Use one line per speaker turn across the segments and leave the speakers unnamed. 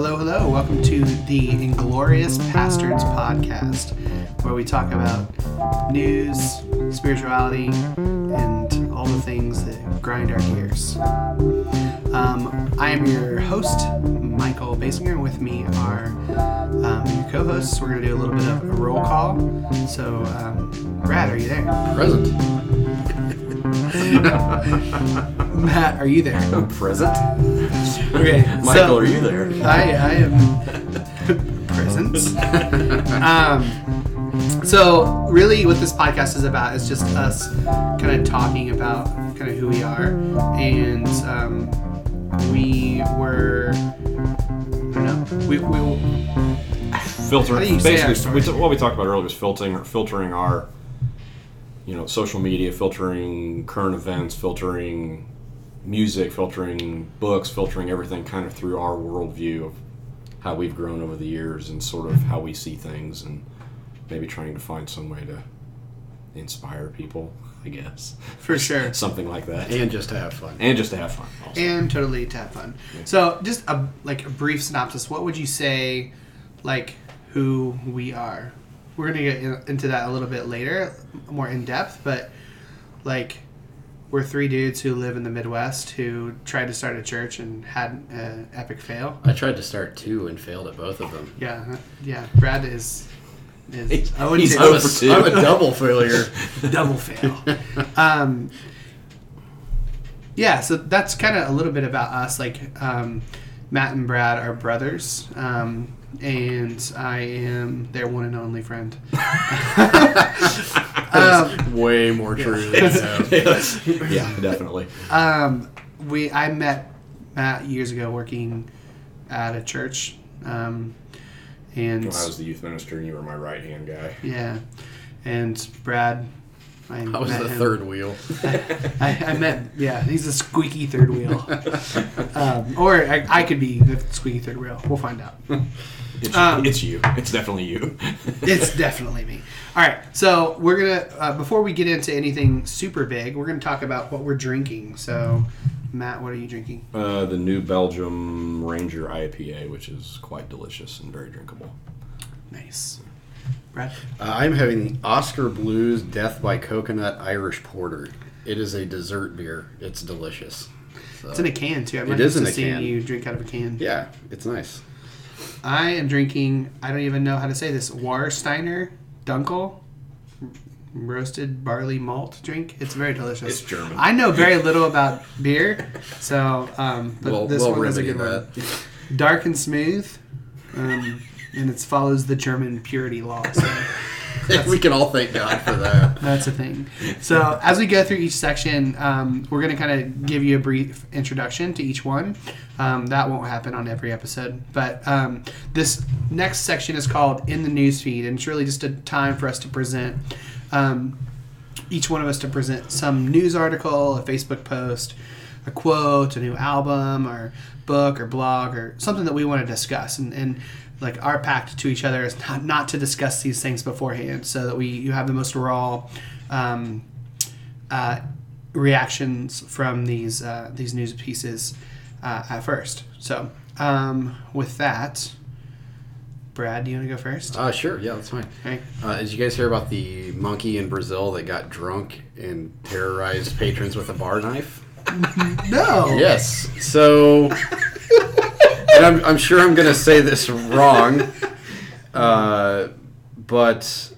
Hello, hello. Welcome to the Inglorious Pastards podcast, where we talk about news, spirituality, and all the things that grind our gears. Um, I am your host, Michael Basinger. With me are um, your co hosts. We're going to do a little bit of a roll call. So, um, Brad, are you there?
Present.
Matt, are you there?
Present?
Okay,
Michael,
so-
are you there?
I, I am present. um, so really, what this podcast is about is just us kind of talking about kind of who we are, and um, we were. I don't know. We, we
Filter.
How do you say our
Basically, we t- what we talked about earlier was filtering, filtering our, you know, social media, filtering current events, filtering music, filtering books, filtering everything kind of through our worldview of how we've grown over the years and sort of how we see things, and maybe trying to find some way to inspire people, I guess,
for sure.
something like that,
And just to have fun.
and just to have fun. Also.
and totally to have fun. So, just a like a brief synopsis. What would you say, like who we are? We're gonna get in- into that a little bit later, more in depth. But like, we're three dudes who live in the Midwest who tried to start a church and had an epic fail.
I tried to start two and failed at both of them.
Yeah, yeah. Brad is is
He's-
oh,
he's
I'm I'm a double failure.
double fail. um, yeah, so that's kind of a little bit about us. Like um, Matt and Brad are brothers, um, and I am their one and only friend. um,
Way more true than that.
Yeah, definitely.
um, we I met Matt years ago working at a church, um, and
When I was the youth minister, and you were my right hand guy.
yeah, and Brad. I,
I was the
him.
third wheel.
I, I meant, yeah, he's a squeaky third wheel. um, or I, I could be the squeaky third wheel. We'll find out.
It's,
Um,
it's you. It's definitely you.
It's definitely me. All right, so we're going to, uh, before we get into anything super big, we're going to talk about what we're drinking. So, Matt, what are you drinking?
Uh, the New Belgium Ranger IPA, which is quite delicious and very drinkable.
Nice. Brad?
Uh, I'm having Oskar Blues Death by Coconut Irish Porter. It is a dessert beer. It's delicious. So,
It's in a can, too. I'm
It is in a
seeing
can.
you drink out of a can.
yeah, it's nice.
I am drinking, I don't even know how to say this, Warsteiner Dunkel roasted barley malt drink. It's very delicious.
It's German.
I know very little about beer, so um, but
We'll,
this
we'll
one is a good
that.
one. Dark and smooth, um, and it follows the German purity law. So
we can all thank God for that.
that's a thing. So as we go through each section, um, we're going to kind of give you a brief introduction to each one. Um, that won't happen on every episode, but um, this next section is called "In the Newsfeed," and it's really just a time for us to present. Um, each one of us to present some news article, a Facebook post, a quote, a new album, or book, or blog, or something that we want to discuss. And, and like our pact to each other is not, not to discuss these things beforehand, so that we you have the most raw um, uh, reactions from these uh, these news pieces uh, at first. So um, with that, Brad, do you want to go first?
Uh, sure, yeah, that's fine.
Okay.
Uh, did you guys hear about the monkey in Brazil that got drunk and terrorized patrons with a bar knife?
No.
Yes. So, and I'm, I'm sure I'm going to say this wrong, uh, but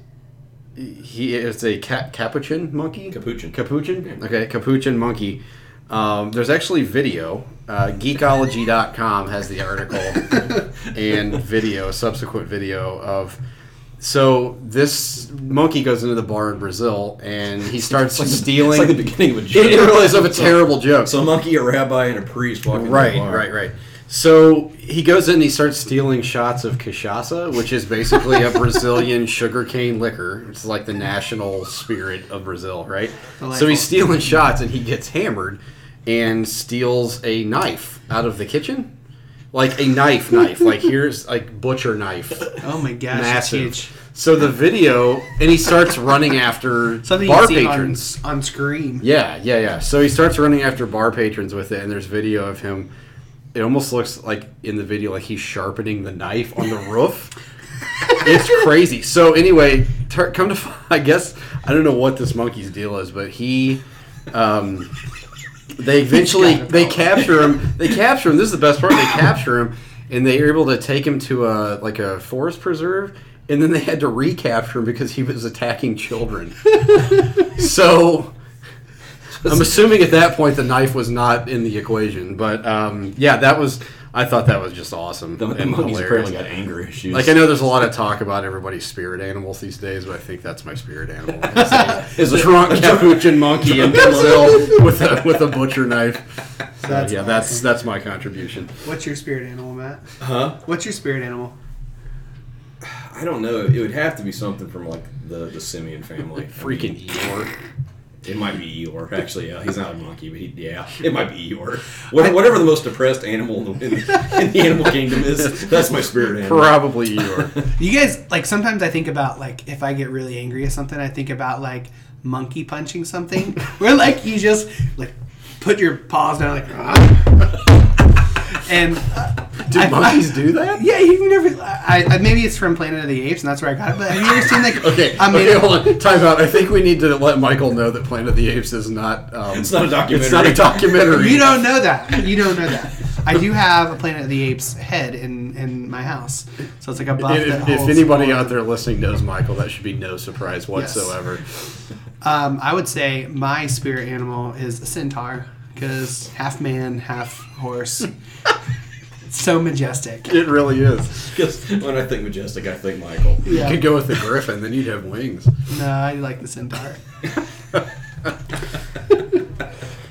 he is a ca- capuchin monkey.
Capuchin.
Capuchin. Okay, capuchin monkey. Um, there's actually video. Uh, Geekologie.com has the article and video, subsequent video of. So this monkey goes into the bar in Brazil and he starts
It's
stealing.
like the beginning of a joke.
It really is of a terrible joke.
So a monkey, a rabbi, and a priest walking
Right,
the
right, right. So he goes in and he starts stealing shots of cachaça, which is basically a Brazilian sugarcane liquor. It's like the national spirit of Brazil, right? So he's stealing shots and he gets hammered and steals a knife out of the kitchen. Like a knife knife. Like here's like butcher knife.
Oh my gosh,
Massive.
huge.
So the video and he starts running after
Something
bar
you see
patrons.
on, on screen.
Yeah, yeah, yeah. So he starts running after bar patrons with it, and there's video of him it almost looks like in the video like he's sharpening the knife on the roof. it's crazy. So anyway, tur come to f- I guess I don't know what this monkey's deal is, but he. Um, they eventually they capture him. They capture him. This is the best part. They capture him, and they are able to take him to a like a forest preserve. And then they had to recapture him because he was attacking children. so I'm assuming at that point the knife was not in the equation. But um, yeah, that was. I thought that was just awesome
The, the monkey's
hilarious.
apparently got anger issues.
Like I know there's a lot of talk about everybody's spirit animals these days, but I think that's my spirit animal.
Is
a
it-
drunk capuchin monkey in Brazil with a with a butcher knife. So,
That's
yeah, that's
awesome.
that's my contribution.
What's your spirit animal, Matt?
huh?
What's your spirit animal?
I don't know. It would have to be something from like the the simian family.
Freaking
mean,
Eeyore.
It might be Eeyore. Actually, yeah, he's not a monkey, but he, yeah, it might be Eeyore. What, whatever the most depressed animal in the, in, the, in the animal kingdom is, that's my spirit animal.
Probably Eeyore.
You guys like sometimes I think about like if I get really angry at something, I think about like monkey punching something, where like you just like put your paws down like, "Ah." And uh,
Do
I-
monkeys do that?
yeah, you never. I, I maybe it's from Planet of the Apes, and that's where I got it. But have you ever seen like
Okay,
I mean,
okay, hold on. Time out. I think we need to let Michael know that Planet of the Apes is not. Um,
It's not a documentary.
It's not a documentary.
You don't know that. You don't know that. I do have a Planet of the Apes head in in my house, so it's like a buff.
If,
that
if anybody
all-
out there listening knows Michael, that should be no surprise whatsoever.
Um, I would say my spirit animal is a centaur because half man, half horse. It's so majestic.
It really is.
Because when I think majestic, I think Michael.
Yeah.
You could go with the griffin, then you'd have wings.
No, I like the centaur.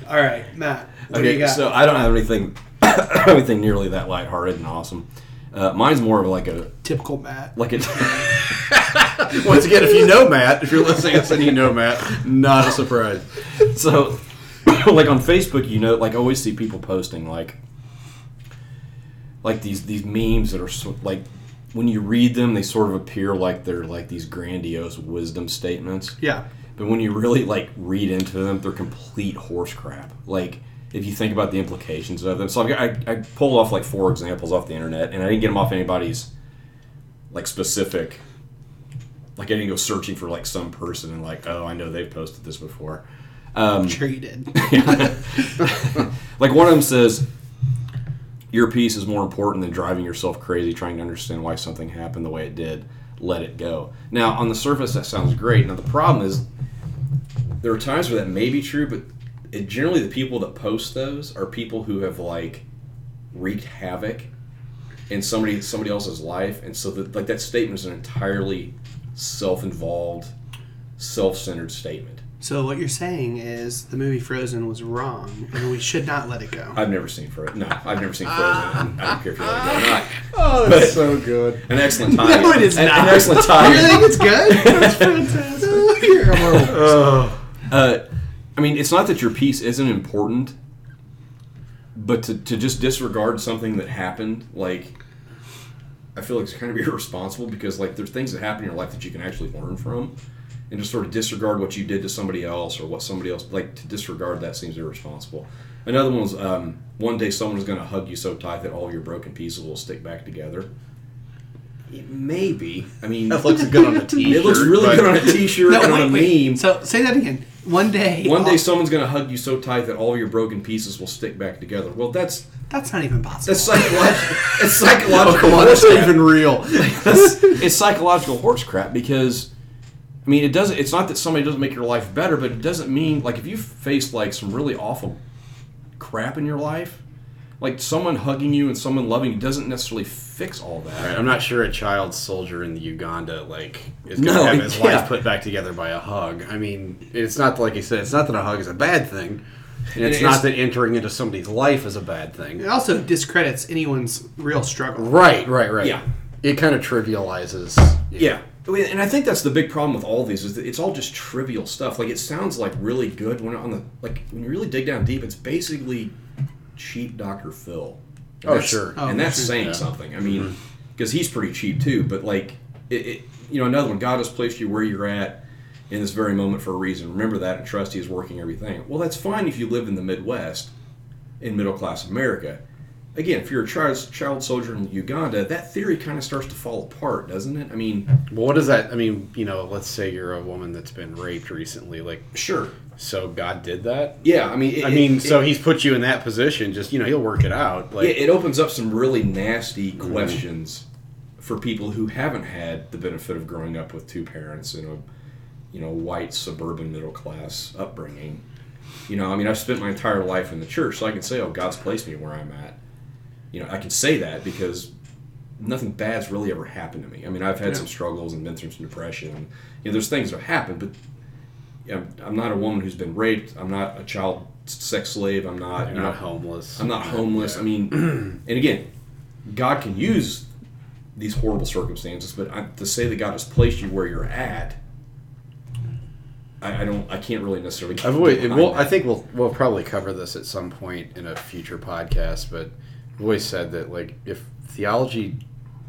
All right, Matt. What do you
Okay,
got?
so I don't have anything anything nearly that lighthearted and awesome. Uh, mine's more of like a
Typical Matt.
like a
Once again, if you know Matt, if you're listening to us and you know Matt, not a surprise.
so like on Facebook, you know, like I always see people posting like like these these memes that are so, like when you read them, they sort of appear like they're like these grandiose wisdom statements.
Yeah.
But when you really like read into them, they're complete horse crap. Like if you think about the implications of them. So I, I, I pulled off like four examples off the internet, and I didn't get them off anybody's like specific. Like I didn't go searching for like some person and like, oh, I know they've posted this before. Um,
I'm sure you did.
like one of them says, "Your peace is more important than driving yourself crazy trying to understand why something happened the way it did. Let it go." Now, on the surface, that sounds great. Now, the problem is there are times where that may be true, but it, generally the people that post those are people who have like wreaked havoc in somebody somebody else's life, and so that like that statement is an entirely self-involved, self-centered statement.
So what you're saying is the movie Frozen was wrong, and we should not let it go.
I've never seen Frozen. No, I've never seen Frozen. and I don't care if you like it or not.
Oh,
that's
so good.
An excellent tie.
No, it is
an,
not.
An excellent
You
tie.
really think it's good? That's fantastic. You're a horrible.
Uh, I mean, it's not that your piece isn't important, but to, to just disregard something that happened, like, I feel like it's kind of irresponsible because, like, there's things that happen in your life that you can actually learn from. And just sort of disregard what you did to somebody else or what somebody else, like, to disregard that seems irresponsible. Another one was um, one day someone's going to hug you so tight that all your broken pieces will stick back together. Maybe. I mean,
That looks good on a t-shirt.
it looks really
but-
good on a t-shirt
No,
and
wait,
on a
wait.
meme.
So say that again. One day.
One day,
all-
someone's going to hug you so tight that all your broken pieces will stick back together. Well, that's
that's not even possible.
that's psychological. it's psychological.
Oh, come on, that's
horse
not
crap.
even real.
That's- it's psychological horse crap because, I mean, it doesn't. It's not that somebody doesn't make your life better, but it doesn't mean like if you faced like some really awful crap in your life, like someone hugging you and someone loving you doesn't necessarily fix all that.
Right, I'm not sure a child soldier in the Uganda like is going to have his
yeah.
life put back together by a hug. I mean, it's not like you said. It's not that a hug is a bad thing, and it's,
it's-
not that entering into somebody's life is a bad thing.
It also discredits anyone's real struggle.
Right, right, right.
Yeah.
it kind of trivializes.
Yeah. I mean, Oh, and I think that's the big problem with all these is that it's all just trivial stuff. Like it sounds like really good when on the like when you really dig down deep, it's basically cheap Dr. Phil. And
Oh,
that's-
sure.
Oh,
and that's
sure.
saying
Yeah.
something. I mean, mm-hmm. because he's pretty cheap too. But like, it, it, you know, another one. God has placed you where you're at in this very moment for a reason. Remember that and trust He is working everything. Well, that's fine if you live in the Midwest, in middle class America. Again, if you're a child, child soldier in Uganda, that theory kind of starts to fall apart, doesn't it? I mean,
Well, what does that? I mean, you know, let's say you're a woman that's been raped recently. Like,
sure,
so God did that.
yeah. I mean, it,
I mean,
it-
so
it-
he's put you in that position. Just you know, he'll work it out. Like,
it, it opens up some really nasty
Mm-hmm.
questions for people who haven't had the benefit of growing up with two parents in a you know white suburban middle class upbringing you know i mean i've spent my entire life in the church so i can say oh god's placed me where i'm at you know i can say that because nothing bad's really ever happened to me i mean i've had
Yeah.
some struggles and been through some depression and you know there's things that have happened but know, i'm not a woman who's been raped i'm not a child sex slave i'm not
you're
you know
not homeless.
I'm not homeless. I mean, and again, God can use these horrible circumstances, but I, to say that God has placed you where you're at, I, I don't. I can't really necessarily.
I've always, well,
that.
I think we'll we'll probably cover this at some point in a future podcast. But I've always said that like if theology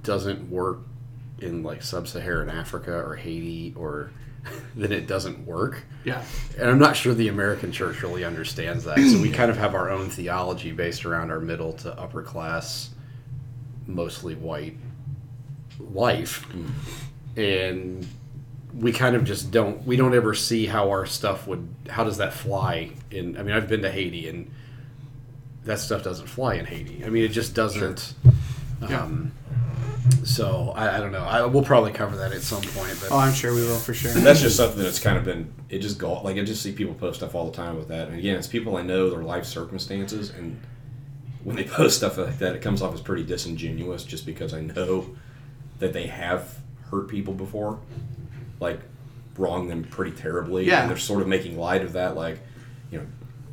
doesn't work in like sub-Saharan Africa or Haiti or then it doesn't work.
Yeah.
And I'm not sure the American church really understands that. So we kind of have our own theology based around our middle to upper class, mostly white life. And we kind of just don't we don't ever see how our stuff would how does that fly in I mean I've been to Haiti and that stuff doesn't fly in Haiti. I mean it just doesn't
Yeah.
um, so I, I don't know. I, we'll probably cover that at some point. But
Oh, I'm sure we will for sure.
that's just something that's kind of been. It just go like I just see people post stuff all the time with that, and again, it's people I know their life circumstances, and when they post stuff like that, it comes off as pretty disingenuous, just because I know that they have hurt people before, like wronged them pretty terribly,
Yeah.
and they're sort of making light of that, like you know.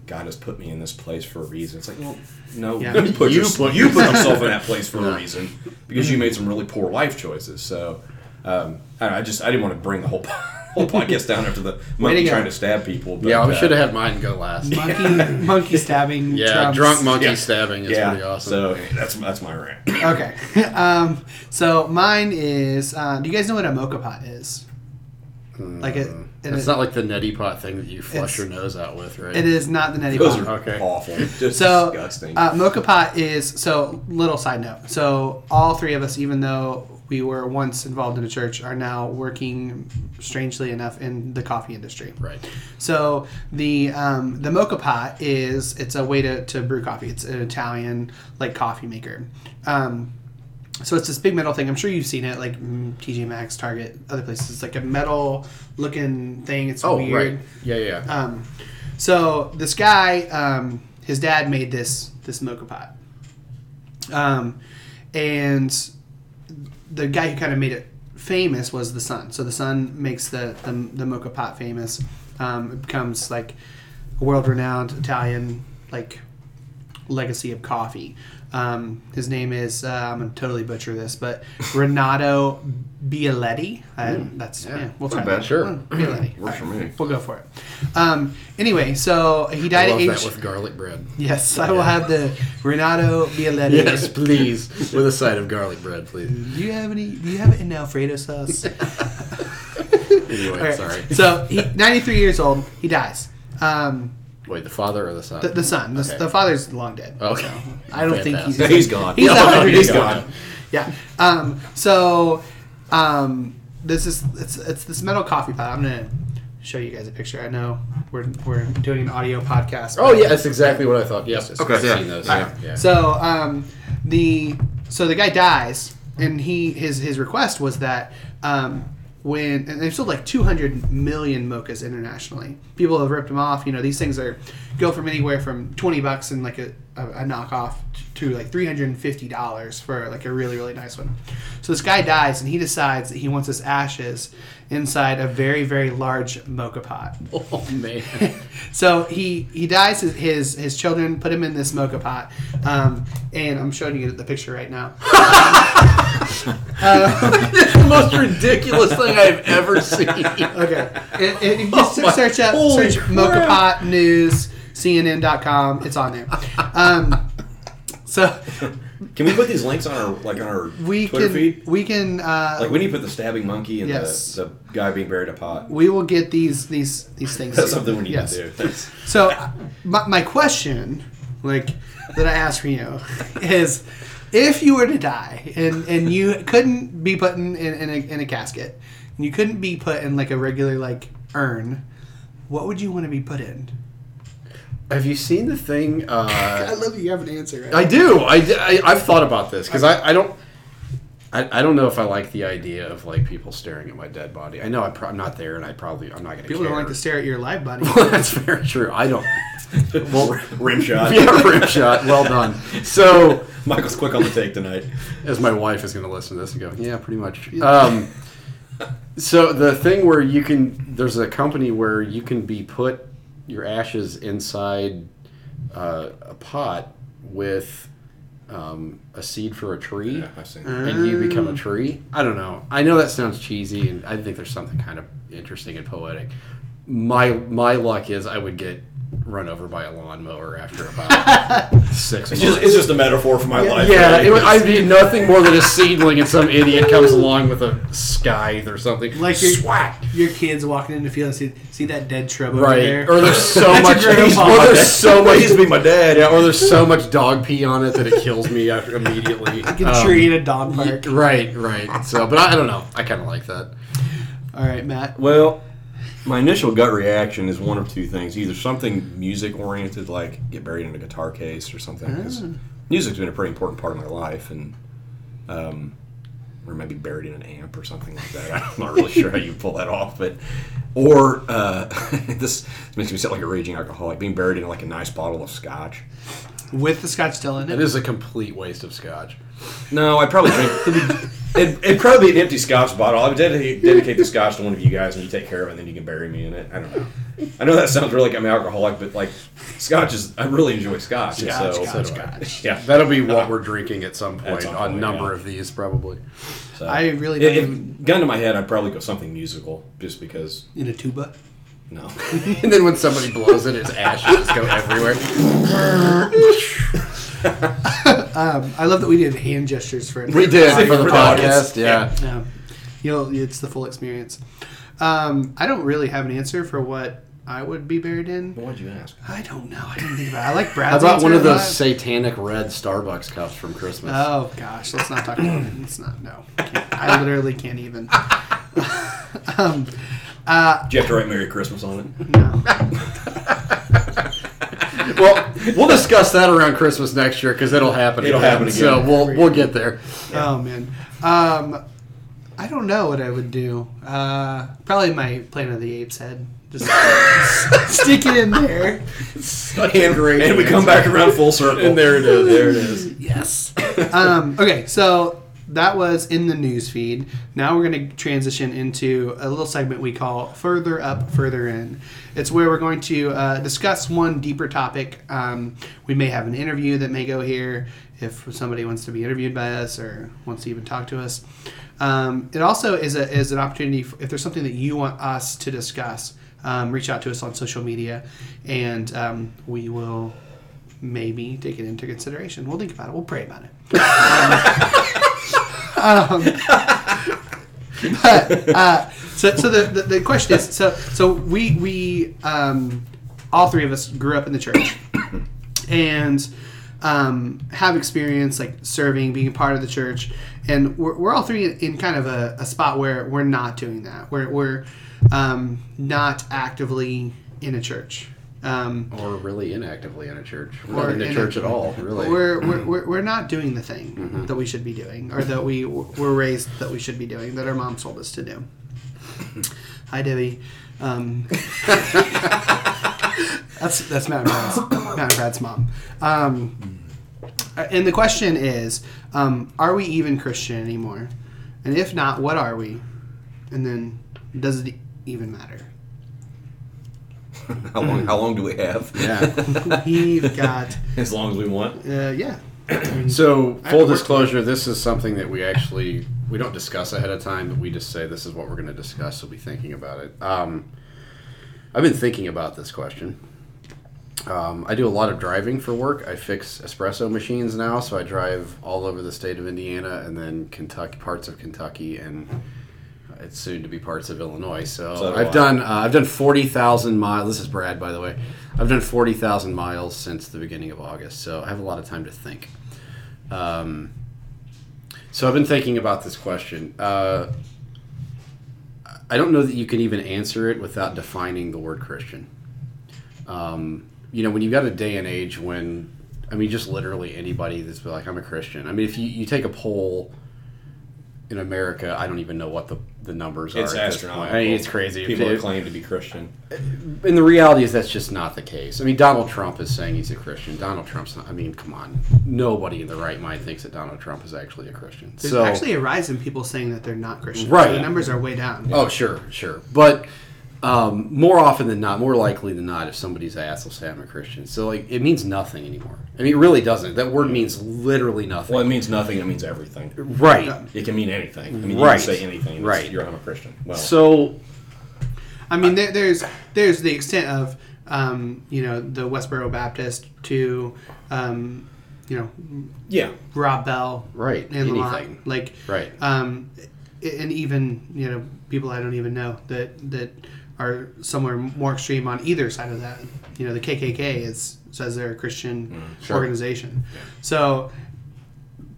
God has put me in this place for a reason. It's like, well, no,
Yeah.
you put,
You
your-
put-
you put yourself in that place for
Yeah.
a reason because you made some really poor life choices. So, um, I, don't know, I just I didn't want to bring the whole whole podcast down after the monkey trying to stab people. But,
yeah, we
uh,
should have had mine go last.
monkey monkey stabbing.
Yeah,
trumps.
drunk monkey
Yeah.
stabbing is
Yeah,
pretty awesome.
so that's that's my rant.
Okay. um, so mine is. Uh, do you guys know what a moka pot is? Like it. It
it's
is-
not like the neti pot thing that you flush your nose out with, right?
It is not the neti
Those
pot.
are
Okay.
awful, just
So,
disgusting.
uh, moka pot is so. Little side note. So all three of us, even though we were once involved in a church, are now working, strangely enough, in the coffee industry.
Right.
So the um, the moka pot is it's a way to, to brew coffee. It's an Italian like coffee maker. Um, so it's this big metal thing. I'm sure you've seen it, like mm, TJ Maxx, Target, other places. It's like a metal looking thing. It's
Oh,
weird.
right. Yeah, yeah.
Um, so this guy, um, his dad made this this moka pot, um, and the guy who kind of made it famous was the son. So the son makes the the, the moka pot famous. Um, it becomes like a world renowned Italian like legacy of coffee. Um, his name is uh, I'm gonna totally butcher this, but Renato Bialetti. Uh, that's yeah,
yeah.
we'll
Not
try
bad.
that.
Sure.
Bialetti.
Works for me.
We'll go for it. Um, anyway, so he
I
died
love
at
that
age.
with garlic bread.
yes, I will have the Renato Bialetti.
Yes, please, with a side of garlic bread, please.
Do you have any? Do you have it in Alfredo sauce?
Anyway,
All right,
sorry.
So he, 93 years old. He dies. Um,
Wait, the father or the son?
the, the son. The,
Okay.
the father's long dead.
Okay.
I don't think he's.
He's gone.
He's 100
he's
years
gone.
Yeah. Um, so um, this is it's it's this metal coffee pot. I'm gonna show you guys a picture. I know we're we're doing an audio podcast.
Oh yeah, that's exactly what I thought. Yes.
Okay, yeah.
seen those.
Yeah.
Yeah. yeah.
So um, the so the guy dies, and he his his request was that um, when and they've sold like 200 million mochas internationally. People have ripped them off. You know these things are go from anywhere from 20 bucks and like a, a, a knockoff to like 350 dollars for like a really really nice one. So this guy dies, and he decides that he wants his ashes inside a very very large moka pot.
Oh man.
So he he dies. His, his his children put him in this moka pot, um, and I'm showing you the picture right now.
It's the most ridiculous thing I've ever seen.
Okay, and, and you just
Oh
search up
holy
search moka
crap.
pot news CNN.com. It's on there. Um, so
Can we put these links on our like on our
we
Twitter
can
feed?
we can uh,
Like we need to put the stabbing monkey and
Yes.
the, the guy being buried in a pot.
we will get these these these things.
That's something we need
Yes.
to do. That's,
So uh, my, my question like that I ask for you is if you were to die and and you couldn't be put in in, in, a, in a casket and you couldn't be put in like a regular like urn, what would you want to be put in?
Have you seen the thing?
I
Uh,
love that you have an answer. Right?
I do. I, I have thought about this because I, I don't. I, I don't know if I like the idea of like people staring at my dead body. I know I'm, pro- I'm not there, and I probably I'm not gonna.
People
care.
don't like to stare at your live body.
well, That's very true. I don't. well,
Rim shot.
yeah, rim shot. Well done. So,
Michael's quick on the take tonight.
as my wife is going to listen to this and go, yeah, pretty much. Um, so the thing where you can, there's a company where you can be put your ashes inside uh, a pot with um, a seed for a tree.
Yeah,
and you become a tree. I don't know. I know that sounds cheesy, and I think there's something kind of interesting and poetic. My my luck is I would get run over by a lawnmower after about six
It's
months.
just, it's just a metaphor for my life.
yeah,
right?
it I'd be nothing more than a seedling, and some idiot comes along with a scythe or something.
Like your,
swat.
your kids walking in the field and see, see that dead shrub over
Right,
there.
or there's so much,
your grandpa.
or there's so much,
Please be my dad.
yeah, or there's so much dog pee on it that it kills me after immediately.
like a
Um,
tree in a dog park.
Right, right. So, but I, I don't know. I kind of like that.
All right, Matt.
Well, my initial gut reaction is one of two things: either something music oriented, like get buried in a guitar case or something something. 'cause music's been a pretty important part of my life, and um, or maybe buried in an amp or something like that. I'm not really sure how you pull that off, but or uh, this makes me sound like a raging alcoholic, being buried in like a nice bottle of scotch.
With the scotch still in
It
it.
is a complete waste of scotch.
No, I'd probably drink. It'd, it'd probably be an empty scotch bottle. I would dedicate, dedicate the scotch to one of you guys, and you take care of it, and then you can bury me in it. I don't know. I know that sounds really like I'm an alcoholic, but like scotch is. I really enjoy scotch. and
Scotch,
so,
scotch,
so
scotch.
Yeah,
That'll be what we're drinking at some point
some
on
point,
number
yeah.
of these, probably.
so.
I really
If-
don't
if
even-
gun to my head, I'd probably go something musical, just because.
in a tuba.
No,
and then when somebody blows it, its ashes just go everywhere.
Um, I love that we did hand gestures for it.
We did for the
For the audience.
podcast. Yeah.
Yeah. you know, it's the full experience. Um, I don't really have an answer for what I would be buried in.
why'd you ask?
I don't know. I didn't think about it. I like
How
Brad's
about one of those satanic red Starbucks cups from Christmas?
Oh gosh, let's not talk about it. Let's not. No, Can't. I literally can't even. um, uh,
Do you have to write "Merry Christmas" on it?
no.
well, we'll discuss that around Christmas next year because it'll happen.
It'll
again.
happen
So we'll we'll get there.
Oh man. Um, I don't know what I would do. Uh, probably my Planet of the Apes head. Just stick it in there.
and,
great
and we come back around full circle.
And there it is.
There it is.
Yes. um, okay, so that was in the news feed. Now we're going to transition into a little segment we call Further Up, Further In. It's where we're going to uh, discuss one deeper topic. Um, we may have an interview that may go here if somebody wants to be interviewed by us or wants to even talk to us. Um, it also is, a, is an opportunity for, if there's something that you want us to discuss. Um, reach out to us on social media, and um, we will maybe take it into consideration. We'll think about it. We'll pray about it. um, but uh, so, so the, the, the question is so so we we um, all three of us grew up in the church and um, have experience like serving, being a part of the church, and we're, we're all three in kind of a, a spot where we're not doing that. We're we're um, not actively in a church. Um,
Or really inactively in a church. We're
Or
not in a church
a-
at all, really.
we're, we're, we're, not doing the thing that we should be doing or that we were raised that we should be doing that our mom told us to do. Hi debbie. Um, that's that's matt and brad's, matt and brad's mom. Um, and the question is um, are we even christian anymore? And if not what are we? And then does it even matter
How long? How long do we have?
yeah.
we've got
As long as we want.
uh, yeah
So, full disclosure, this is something that we actually we don't discuss ahead of time, but we just say this is what we're going to discuss. So, we'll be thinking about it. Um, I've been thinking about this question. Um, I do a lot of driving for work. I fix espresso machines now, so I drive all over the state of Indiana and then Kentucky, parts of Kentucky, and it's soon to be parts of Illinois. So,
So
I've done uh, I've done forty thousand miles. This is Brad, by the way. I've done forty thousand miles since the beginning of August, so I have a lot of time to think. Um, so I've been thinking about this question. Uh, I don't know that you can even answer it without defining the word Christian. Um, you know, when you've got a day and age when, I mean, just literally anybody that's like, I'm a Christian. I mean, if you, you take a poll in America, I don't even know what the, the numbers
It's
are. at this
astronomical.
point. I mean, it's crazy.
People
If-
that claim to be Christian.
and the reality is that's just not the case. I mean, Donald Trump is saying he's a Christian. Donald Trump's not. I mean, come on. Nobody in the right mind thinks that Donald Trump is actually a Christian.
There's
so,
actually a rise in people saying that they're not Christian.
Right.
The numbers are way down.
Oh, sure, sure. But um, more often than not, more likely than not, if somebody's ass, they'll say I'm a Christian. So like, it means nothing anymore. I mean, it really doesn't. That word means literally nothing.
Well, it means nothing. It means everything.
right.
It can mean anything. I mean, you
Right.
can say anything. and
Right.
You're I'm a Christian. Well,
So
I mean, there, there's there's the extent of um, you know the Westboro Baptist to um, you know
yeah.
Rob Bell
right,
and the lot.
anything.
like
Right.
um, and even you know people I don't even know that that are somewhere more extreme on either side of that. You know, the KKK is says they're a Christian
Mm, Sure.
organization. So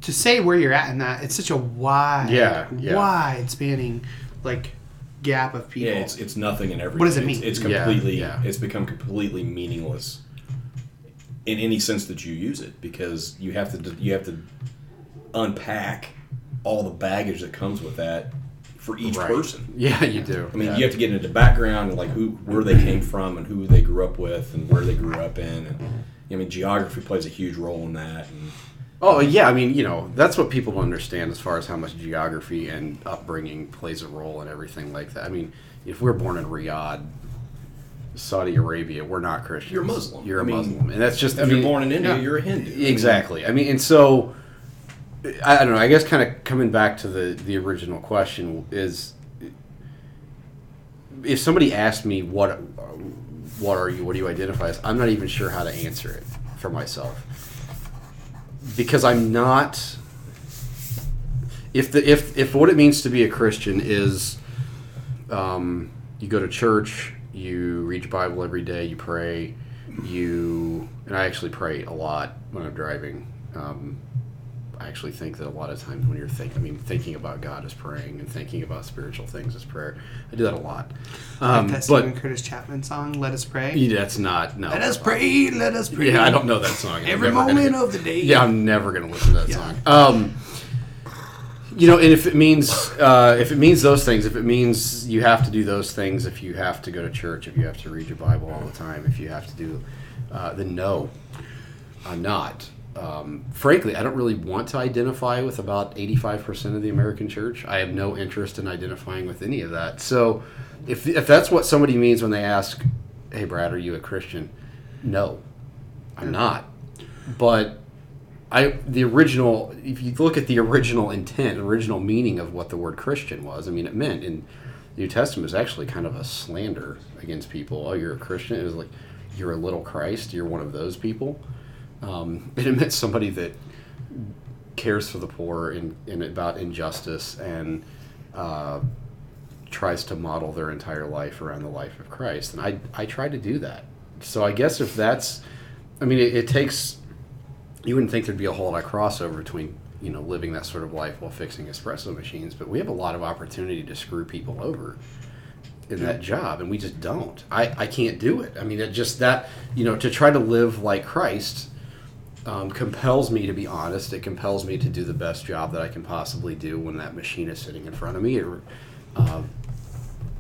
to say where you're at in that, it's such a wide,
Yeah, yeah.
wide spanning like gap of people.
Yeah, it's it's nothing and everything.
What does it mean?
It's,
Yeah,
completely.
yeah.
It's become completely meaningless in any sense that you use it because you have to you have to unpack all the baggage that comes with that for each
Right.
person.
Yeah, you do.
I mean,
yeah.
you have to get into background and like who, where they came from, and who they grew up with, and where they grew up in. And I mean, geography plays a huge role in that. And
Oh yeah, I mean, you know, that's what people don't understand as far as how much geography and upbringing plays a role in everything like that. I mean, if we're born in Riyadh, Saudi Arabia, we're not Christians.
You're Muslim.
You're a
I mean,
Muslim, and that's just. I
if
mean,
you're born in India,
yeah.
you're a Hindu.
exactly. I mean, and so I, I don't know. I guess kind of coming back to the the original question is, if somebody asked me what what are you, what do you identify as, I'm not even sure how to answer it for myself because I'm not. If the if if what it means to be a Christian is, um, you go to church, you read your Bible every day, you pray, you and I actually pray a lot when I'm driving. Um, I actually think that a lot of times when you're thinking, I mean, thinking about God is praying, and thinking about spiritual things is prayer. I do that a lot. Um,
like that
but
Steven Curtis Chapman song, "Let Us Pray."
yeah, that's not no.
Let us pray. Let us pray.
Yeah, I don't know that song.
Every
never gonna-
moment of the day.
yeah, I'm never gonna listen to that
Yeah.
song. Um, you know, and if it means uh, if it means those things, if it means you have to do those things, if you have to go to church, if you have to read your Bible all the time, if you have to do, uh, then no, I'm not. Um, frankly, I don't really want to identify with about 85% of the American church. I have no interest in identifying with any of that. So, if, if that's what somebody means when they ask, "Hey, Brad, are you a Christian?" No, I'm not. But I the original if you look at the original intent, original meaning of what the word Christian was, I mean it meant in the New Testament is actually kind of a slander against people. Oh, you're a Christian. It was like you're a little Christ. You're one of those people. Um, it meant somebody that cares for the poor and, and about injustice and uh, tries to model their entire life around the life of Christ. And I I try to do that. So I guess if that's, I mean, it, it takes. You wouldn't think there'd be a whole lot of crossover between you know living that sort of life while fixing espresso machines, but we have a lot of opportunity to screw people over in that job, and we just don't. I I can't do it. I mean, it just that you know to try to live like Christ. Um, compels me to be honest. It compels me to do the best job that I can possibly do when that machine is sitting in front of me. It, uh,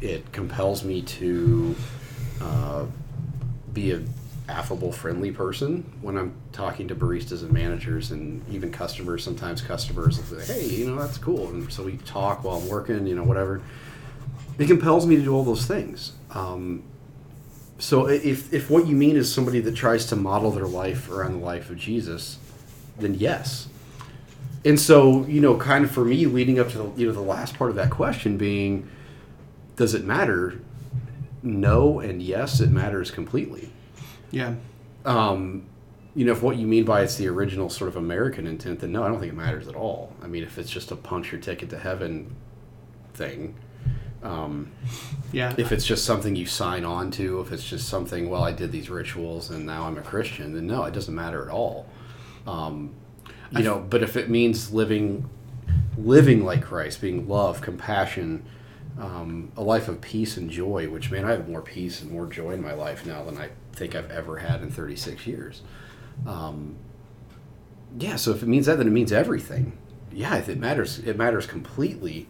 it compels me to uh, be a affable, friendly person when I'm talking to baristas and managers and even customers. Sometimes customers will say, "Hey, you know that's cool," and so we talk while I'm working, you know, whatever. It compels me to do all those things. Um, so if if what you mean is somebody that tries to model their life around the life of Jesus, then yes. And so you know, kind of for me, leading up to the you know the last part of that question being, does it matter? No and yes, it matters completely
Yeah.
um, you know, if what you mean by it's the original sort of American intent, then no, I don't think it matters at all. I mean, if it's just a punch your ticket to heaven thing, Um,
Yeah.
if it's just something you sign on to, if it's just something, well, I did these rituals and now I'm a Christian, then no, it doesn't matter at all. Um, you know, but if it means living, living like Christ, being love, compassion, um, a life of peace and joy, which man, I have more peace and more joy in my life now than I think I've ever had in 36 years. Um, yeah, so if it means that, then it means everything. Yeah, if it matters, it matters completely.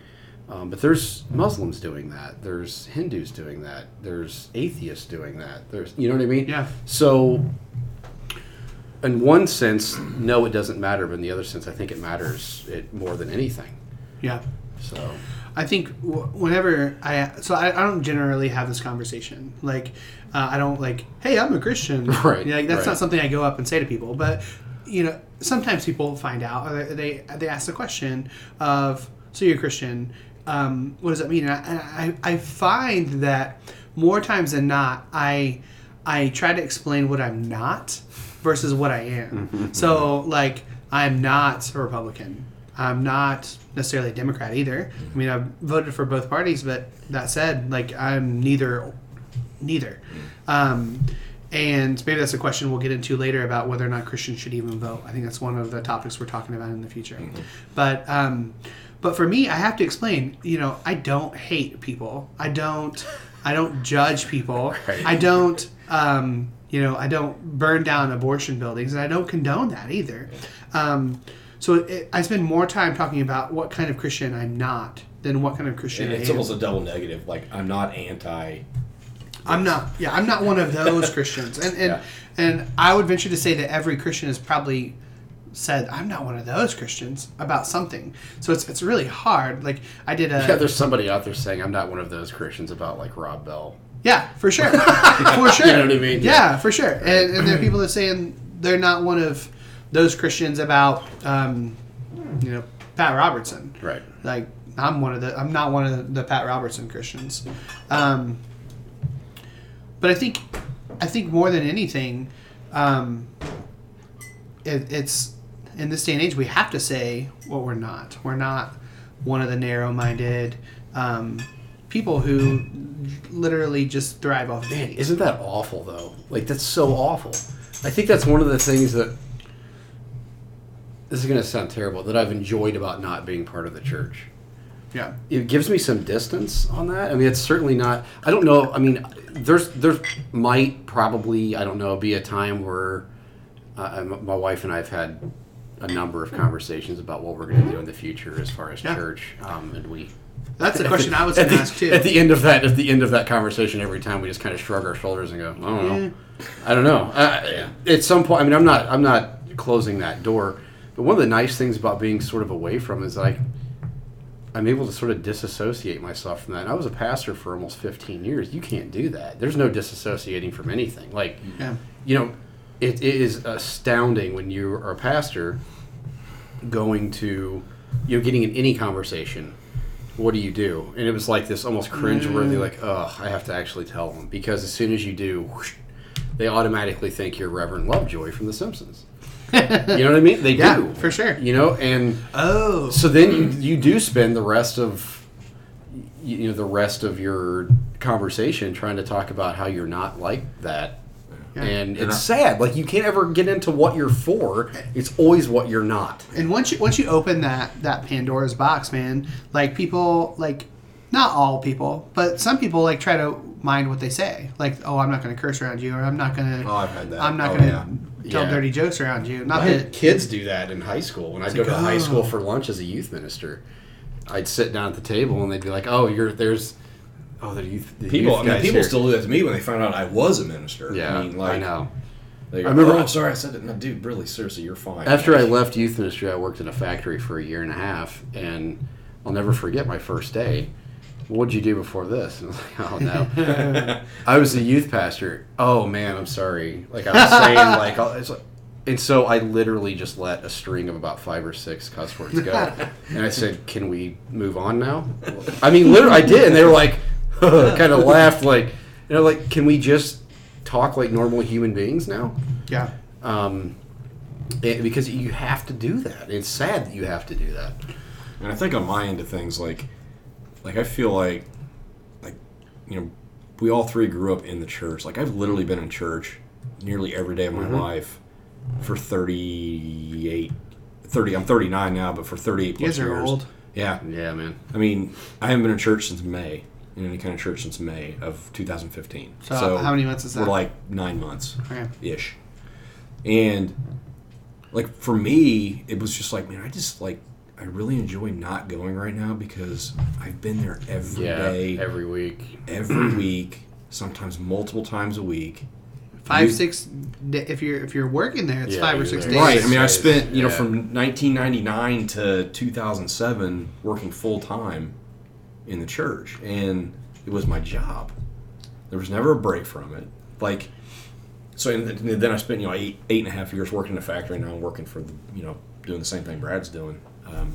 Um, but there's Muslims doing that. There's Hindus doing that. There's atheists doing that. There's, you know what I mean?
Yeah.
So, in one sense, no, it doesn't matter. But in the other sense, I think it matters it more than anything.
yeah.
So,
I think whenever I so I, I don't generally have this conversation like uh, I don't like hey I'm a Christian
Right,
like, that's
right.
not something I go up and say to people but you know sometimes people find out or they, they ask the question of so you're a Christian um, what does that mean and I, I I find that more times than not I I try to explain what I'm not versus what I am so like I'm not a Republican I'm not necessarily a Democrat either. I mean, I've voted for both parties, but that said, like I'm neither, neither. Um, and maybe that's a question we'll get into later about whether or not Christians should even vote. I think that's one of the topics we're talking about in the future. But um, but for me, I have to explain. You know, I don't hate people. I don't. I don't judge people.
Right.
I don't. Um, you know, I don't burn down abortion buildings, and I don't condone that either. Um, so it, I spend more time talking about what kind of Christian I'm not than what kind of Christian
And it's almost a double negative. Like I'm not anti.
I'm not. Yeah, I'm not one of those Christians, and and
Yeah.
and I would venture to say that every Christian is probably said I'm not one of those Christians about something. So it's it's really hard. Like I did a
yeah, there's somebody out there saying I'm not one of those Christians about like Rob Bell.
Yeah, for sure, for sure.
You know what I mean?
Yeah, for sure. And, and there are people that saying they're not one of those Christians about, um, you know, Pat Robertson.
Right.
Like I'm one of the. I'm not one of the Pat Robertson Christians. Um, but I think, I think more than anything, um, it, it's in this day and age we have to say what we're not. We're not one of the narrow-minded um, people who literally just thrive off hate.
isn't that awful though? Like that's so awful. I think that's one of the things that this is going to sound terrible that I've enjoyed about not being part of the church.
Yeah.
It gives me some distance on that. I mean, it's certainly not. I don't know. I mean, there's there might probably I don't know be a time where uh, my wife and I have had a number of conversations about what we're going to do in the future as far as
Yeah.
church, um, and we
That's a question I was going to ask too.
At the end of that, at the end of that conversation, every time we just kind of shrug our shoulders and go, "I don't know, I don't know." Uh, At some point, I mean, I'm not, I'm not closing that door. But one of the nice things about being sort of away from is like, I'm able to sort of disassociate myself from that. And I was a pastor for almost 15 years. You can't do that. There's no disassociating from anything. Like,
yeah.
you know, it, it is astounding when you are a pastor going to, you know, getting in any conversation. What do you do? And it was like this almost cringeworthy,
Mm.
like, ugh, I have to actually tell them because as soon as you do, whoosh, they automatically think you're Reverend Lovejoy from The Simpsons. you know what I mean? They
Yeah,
do
for sure.
You know, and
Oh.
so then you, you do spend the rest of you know the rest of your conversation trying to talk about how you're not like that
Yeah.
and
And
it's
I-
sad like you can't ever get into what you're for it's always what you're not
And once you once you open that that Pandora's box, man, like people like not all people, but some people like try to mind what they say. Like, oh, I'm not going to curse around you, or I'm not going to.
Oh, I've had that.
I'm not
Oh,
going
yeah.
to tell
Yeah.
dirty jokes around you. Not
I had
that.
kids do that in high school when I'd go
like,
to high
oh.
school for lunch as a youth minister I'd sit down at the table and they'd be like oh you're there's oh the youth the
People,
youth
I mean, people
here."
still do that to me when they find out I was a minister.
yeah
I mean, like,
I know
go,
I remember-
Oh, sorry, I said it. No, dude, really, seriously, you're fine.
After I left youth ministry, I worked in a factory for a year and a half, and I'll never forget my first day. What'd you do before this? And I was like, oh no, I was a youth pastor. Oh man, I'm sorry. Like I was saying, like, I'll- it's like and so I literally just let a string of about five or six cuss words go, and I said, "Can we move on now?" I mean, literally, I did, and they were like, kind of laughed, like, you know, like, "Can we just talk like normal human beings now?"
Yeah.
um, it- because you have to do that. It's sad that you have to do that.
And I think on my end of things, like, like I feel like like, you know, we all three grew up in the church. Like I've literally been in church nearly every day of my life for 38 30 I'm 39 now, but for 38
You
plus
guys are
years.
old.
Yeah.
Yeah, man.
I mean, I haven't been in church since May, in any kind of church since May of 2015.
So, how many months is that?
We're like 9 months
Okay.
ish. And like for me, it was just like, man, I just like I really enjoy not going right now because I've been there every
Yeah,
day,
every week.
every week, sometimes multiple times a week.
Five,
You-
six. If you're if you're working there, it's
Yeah,
five or six
there.
days.
Right. I mean, I spent you know
Yeah.
from 1999 to 2007 working full time in the church, and it was my job. There was never a break from it. Like, so then I spent you know eight eight and a half years working in a factory. Now I'm working for the you know doing the same thing Brad's doing. Um,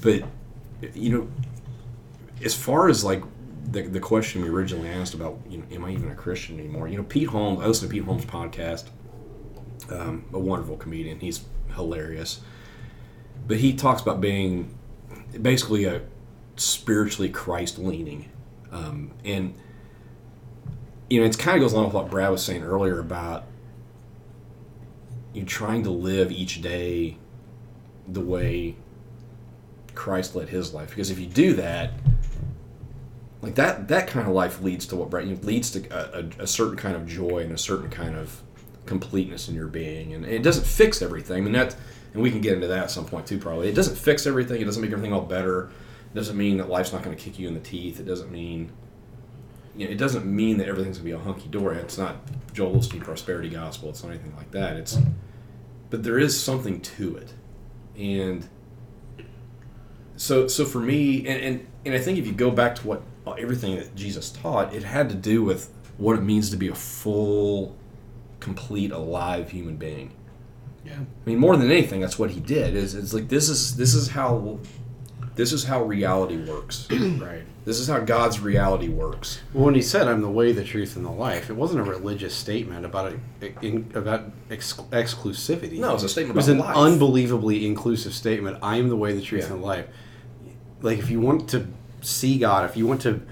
but you know, as far as like the, the question we originally asked about, you know, am I even a Christian anymore? You know, Pete Holmes. I listen to Pete Holmes' podcast. Um, a wonderful comedian. He's hilarious. But he talks about being basically a spiritually Christ leaning, um, and you know, it kind of goes along with what Brad was saying earlier about you trying to live each day the way Christ led his life. Because if you do that, like that, that kind of life leads to what Brad you know, leads to a, a, a certain kind of joy and a certain kind of completeness in your being. And it doesn't fix everything. I mean that, and we can get into that at some point too. Probably it doesn't fix everything. It doesn't make everything all better. It doesn't mean that life's not going to kick you in the teeth. It doesn't mean you know, it doesn't mean that everything's gonna be a hunky dory. It's not Joel Osteen prosperity gospel. It's not anything like that. It's but there is something to it, and so so for me, and and, and I think if you go back to what everything that Jesus taught, it had to do with what it means to be a full, complete, alive human being.
Yeah.
I mean, more than anything, that's what he did. Is it's like this is this is how this is how reality works.
Right.
this is how God's reality works.
Well, when he said, "I'm the way, the truth, and the life," it wasn't a religious statement about a, in, about ex- exclusivity.
No, it's a statement
It was an
life.
unbelievably inclusive statement. I am the way, the truth,
Yeah.
and the life. Like, if you want to see God, if you want to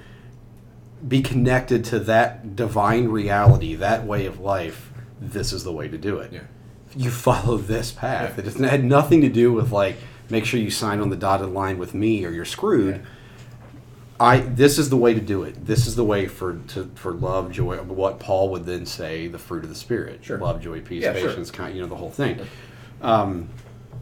be connected to that divine reality, that way of life, this is the way to do it.
Yeah.
You follow this path.
Yeah.
It it had nothing to do with like make sure you sign on the dotted line with me or you're screwed.
Yeah.
I this is the way to do it. This is the way for to for love, joy. What Paul would then say, the fruit of the spirit:
Sure.
love, joy, peace,
Yeah, sure.
patience, kind. You know the whole thing. Um,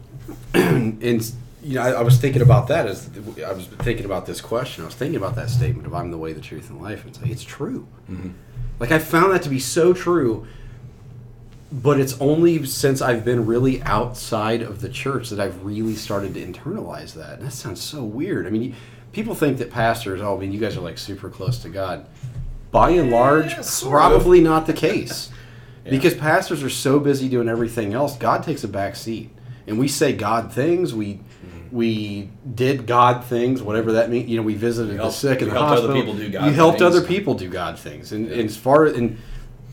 and you know, I, I was thinking about that as I was thinking about this question. I was thinking about that statement of "I'm the way, the truth, and life." And it's like it's true. Like I found that to be so true. But it's only since I've been really outside of the church that I've really started to internalize that. And that sounds so weird. I mean, people think that pastors, oh, I mean, you guys are like super close to God. By and large,
sort
probably not the case. Because pastors are so busy doing everything else, God takes a back seat. And we say God things, we
Mm-hmm.
we did God things, whatever that means. You know, we visited the
helped-
sick in
we
the
helped other
hospital.
people do God
you helped
things.
other people do God things. And, and as far and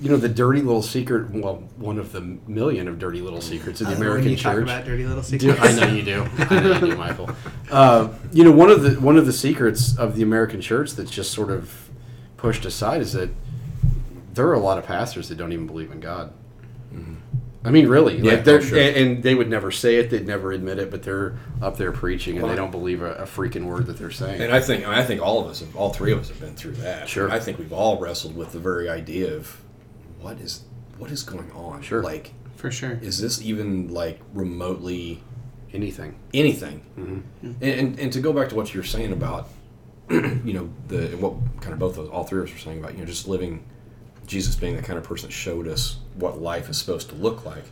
you know the dirty little secret, well, one of the million of dirty little secrets of the
I love when
American
you talk
church.
about dirty little
Do-
secrets.
I know you do. I know you do, Michael. Uh, you know, one of the one of the secrets of the American church that's just sort of pushed aside is that there are a lot of pastors that don't even believe in God. I mean, really,
Yeah,
like they're,
sure.
and, and they would never say it. They'd never admit it, but they're up there preaching, and
Well,
they don't believe a, a freaking word that they're saying.
And I think I think all of us, have, all three of us, have been through that.
Sure.
I think we've all wrestled with the very idea of what is what is going on.
Sure.
Like,
For sure.
is this even like remotely
Anything.
anything?
Mm-hmm.
And, and and to go back to what you're saying about, you know, the what kind of both of us, all three of us were saying about, you know, just living, Jesus being the kind of person that showed us what life is supposed to look like.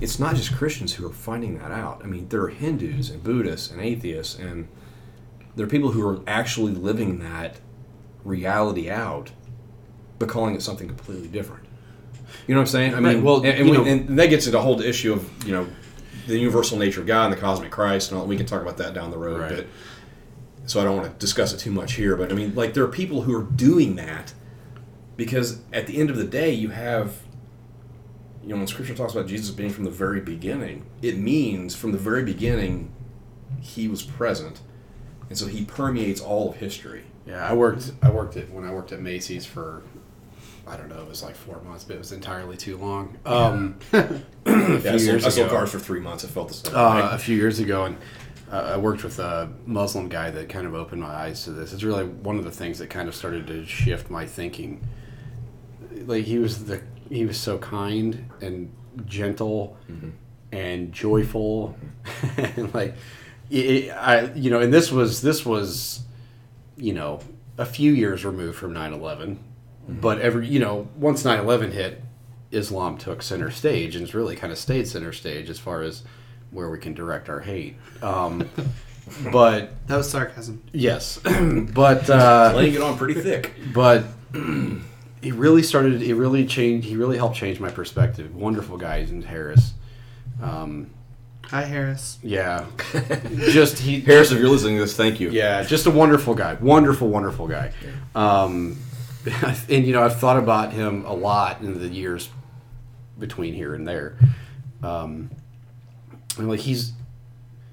It's not just Christians who are finding that out. I mean, there are Hindus and Buddhists and atheists, and there are people who are actually living that reality out, but calling it something completely different. You know what I'm saying? I mean,
Right, well,
and, and, we,
know-
and that gets into the whole issue of you know the universal nature of God and the cosmic Christ, and all. We can talk about that down the road,
Right.
but so I don't want to discuss it too much here. But I mean, like there are people who are doing that because at the end of the day, you have you know when Scripture talks about Jesus being from the very beginning, it means from the very beginning he was present, and so he permeates all of history.
Yeah, I worked. I worked at when I worked at Macy's for. I don't know. It was like four months, but it was entirely too long. Um,
Yeah,
a
I
few
sold,
years
I sold
ago.
cars for three months. It felt the same.
uh, a few years ago, and uh, I worked with a Muslim guy that kind of opened my eyes to this. It's really one of the things that kind of started to shift my thinking. Like he was the he was so kind and gentle and joyful, and like it, I you know, and this was this was you know a few years removed from 9-11 but every you know once 9-11 hit islam took center stage and it's really kind of stayed center stage as far as where we can direct our hate um, but
That was sarcasm.
yes but uh,
laying it on pretty thick.
but he really started he really changed he really helped change my perspective wonderful guy he's in harris um,
Hi, Harris.
yeah just he
Harris, if you're listening to this, thank you.
Yeah, just a wonderful guy. Wonderful, wonderful guy. Um, and you know, I've thought about him a lot in the years between here and there. Um, and like he's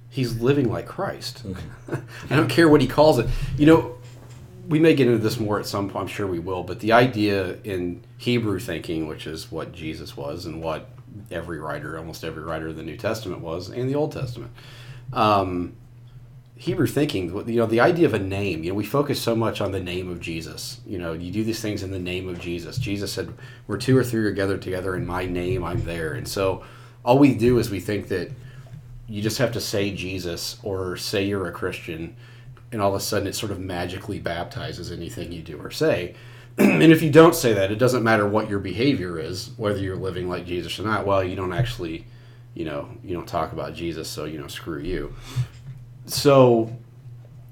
he's living like Christ. I don't care what he calls it. You know, we may get into this more at some point. I'm sure we will. But the idea in Hebrew thinking, which is what Jesus was and what every writer, almost every writer of the New Testament was, and the Old Testament. Um, Hebrew thinking, you know, the idea of a name, you know, we focus so much on the name of Jesus. You know, you do these things in the name of Jesus. Jesus said, Where two or three are gathered together in my name, I'm there. And so all we do is we think that you just have to say Jesus or say you're a Christian, and all of a sudden it sort of magically baptizes anything you do or say. and if you don't say that, it doesn't matter what your behavior is, whether you're living like Jesus or not. Well, you don't actually, you know, you don't talk about Jesus, so, you know, screw you so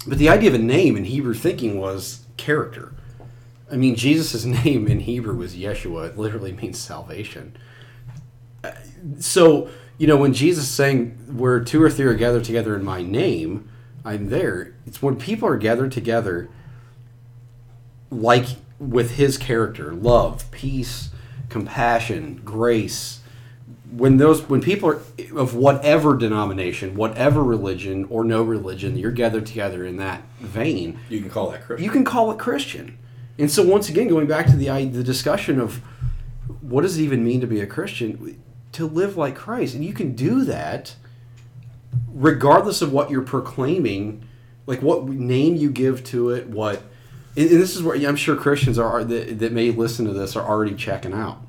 but the idea of a name in hebrew thinking was character. I mean jesus' name in hebrew was yeshua. It literally means salvation. Uh, so you know when jesus is saying where two or three are gathered together in my name i'm there it's when people are gathered together like with his character love peace compassion grace when those when people are of whatever denomination, whatever religion or no religion, you're gathered together in that vein,
You can call that Christian.
you can call it Christian. And so once again, going back to the the discussion of what does it even mean to be a Christian, to live like Christ, and you can do that regardless of what you're proclaiming, like what name you give to it, what. And and this is where I'm sure Christians are that, that may listen to this are already checking out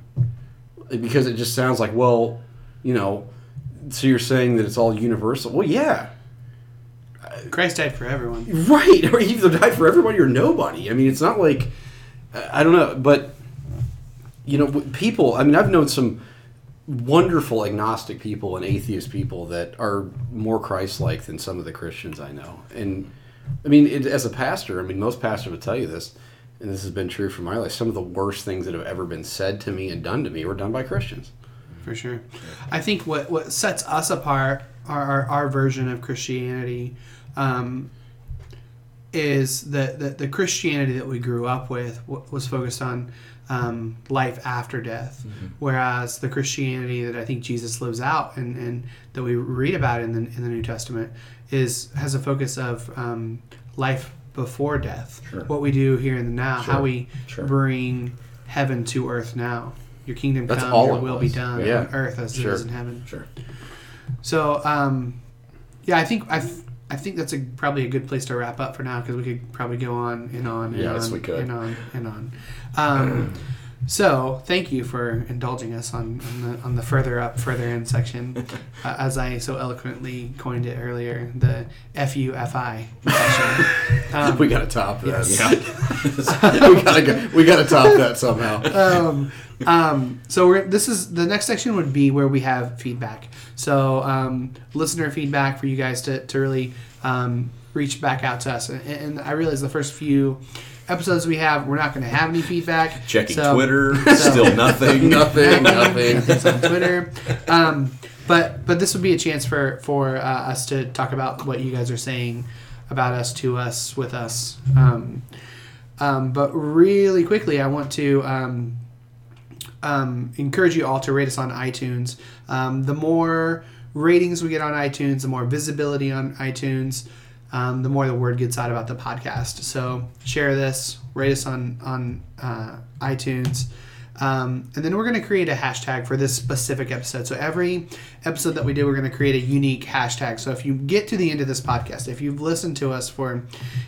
because it just sounds like, well, you know, so you're saying that it's all universal. Well, yeah,
Christ died for everyone.
right. Or he either died for everybody or nobody. I mean, it's not like I don't know, but you know, people. I mean, I've known some wonderful agnostic people and atheist people that are more Christ-like than some of the Christians I know. And I mean, it, as a pastor, I mean, most pastors would tell you this, and this has been true for my life. Some of the worst things that have ever been said to me and done to me were done by Christians.
for sure. I think what what sets us apart, our our, our version of Christianity, um, is that the, the Christianity that we grew up with was focused on um, life after death, whereas the Christianity that I think Jesus lives out and, and that we read about in the in the New Testament is has a focus of um, life before death.
Sure.
What we do here in the now, how we
Sure.
bring heaven to earth now. Your kingdom
That's
come,
all
your will
was.
be done
Yeah.
on earth as
Sure.
it is in heaven.
Sure.
So, um, yeah, I think I, th- I think that's a probably a good place to wrap up for now because we could probably go on and on and
Yes,
on
we could.
and on and on. Um, so, thank you for indulging us on, on the on the further up, further in section, uh, as I so eloquently coined it earlier, the FUFI section. Um,
we got to top that.
Yeah.
we gotta go, we gotta top that somehow.
um, um, so we're, this is the next section would be where we have feedback. So um, listener feedback for you guys to, to really um, reach back out to us. And, and I realize the first few episodes we have, we're not going to have any feedback.
Checking
So-
Twitter,
so-
still nothing.
nothing, nothing.
It's on Twitter. Um, but but this would be a chance for for uh, us to talk about what you guys are saying about us, to us, with us. Um, um, but really quickly, I want to um, um, encourage you all to rate us on iTunes. Um, the more ratings we get on iTunes, the more visibility on iTunes. Um, the more the word gets out about the podcast. So share this, rate us on on uh, iTunes. Um, and then we're going to create a hashtag for this specific episode. So every episode that we do, we're going to create a unique hashtag. So if you get to the end of this podcast, if you've listened to us for,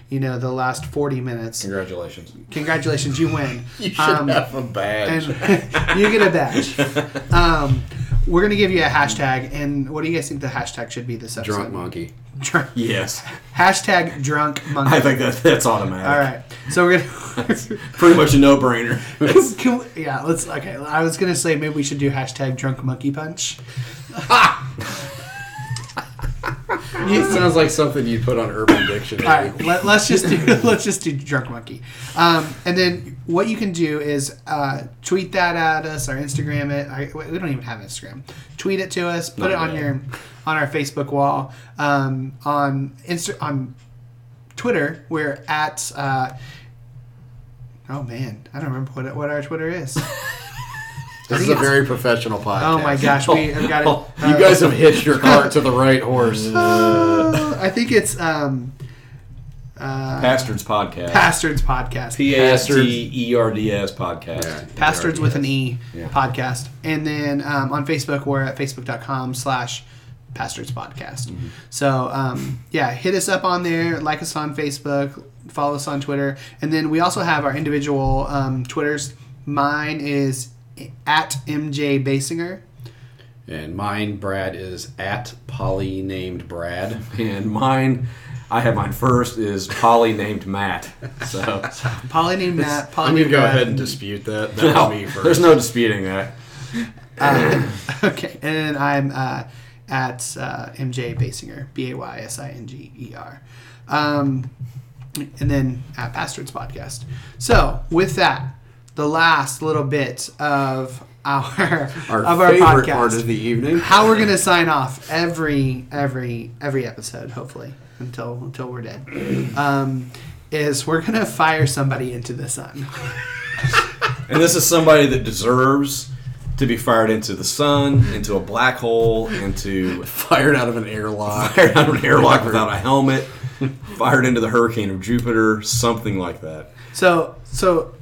you know, the last 40 minutes,
Congratulations.
congratulations, you win.
You should
Um,
have a badge.
and you get a badge. Um, we're going to give you a hashtag. And what do you guys think the hashtag should be this episode?
Drunk monkey.
Drunk.
Yes.
Hashtag drunk monkey.
I think that that's automatic.
All right. So we're gonna.
Pretty much a no-brainer.
Yeah, let's. Okay, I was gonna say maybe we should do hashtag drunk monkey punch.
It sounds like something you'd put on Urban Dictionary.
All right, let, let's just do let's just do drunk monkey, um, and then what you can do is uh, tweet that at us or Instagram it. I, we don't even have Instagram. Tweet it to us. Put
Not
it on
yet.
your on our Facebook wall. Um, on Insta on Twitter, we're at. Uh, oh man, I don't remember what what our Twitter is.
This is a very professional podcast.
Oh my gosh, we have got it.
You guys have hitched your cart to the right horse.
Uh, I think it's um, uh,
Bastards podcast.
Pasterds podcast.
P A S T E R D S podcast.
Yeah.
Pasterds with an E
Yeah.
podcast. And then um, on Facebook, we're at facebook.com slash Pasterds podcast.
Mm-hmm.
So, um, yeah, hit us up on there, like us on Facebook, follow us on Twitter. And then we also have our individual um, Twitters. Mine is at MJ Baysinger.
And mine, Brad, is at Polly named Brad.
And mine, I have mine first, is Polly named Matt. So
Polly named Matt. Polly
I'm going to go
Brad.
ahead and dispute that. That
no,
was me first.
there's no disputing that.
Uh, okay, and I'm uh, at uh, MJ Baysinger, B A Y S I N G E R, um, and then at Bastards Podcast. So with that, the last little bit of our,
our
of our
favorite
podcast,
part of the evening.
how we're gonna sign off every every every episode, hopefully until until we're dead, um, is we're gonna fire somebody into the sun.
And this is somebody that deserves to be fired into the sun, into a black hole, into
Fired out of an airlock.
fired out of an airlock without a helmet, fired into the hurricane of Jupiter, something like that.
So so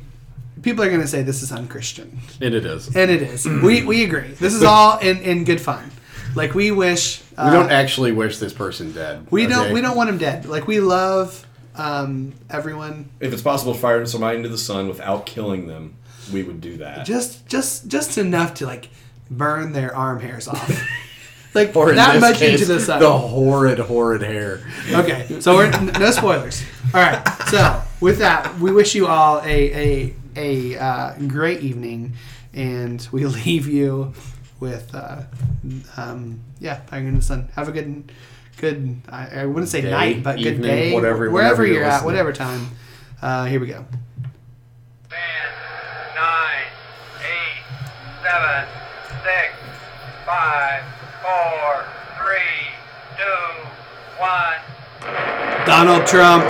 people are gonna say this is unchristian.
And it is.
And it is. We, we agree. This is all in, in good fun. Like we wish. Uh,
We don't actually wish this person dead.
We don't. We don't want him dead. Like we love um, everyone.
If it's possible to fire somebody into the sun without killing them, we would do that.
Just just just enough to like burn their arm hairs off. like
Or in
that
this
much
case,
into the sun.
The horrid, horrid hair.
Okay, so we're no spoilers. All right. So with that, we wish you all a a a uh, great evening, and we leave you with uh, um, yeah, firing in the sun. Have a good good. I, I wouldn't say
Day,
night, but good day,
whatever-
wherever
whenever
you're,
you're
at, whatever time. Uh, here we go.
Ten, nine, eight, seven, six, five, four, three, two, one.
Donald Trump.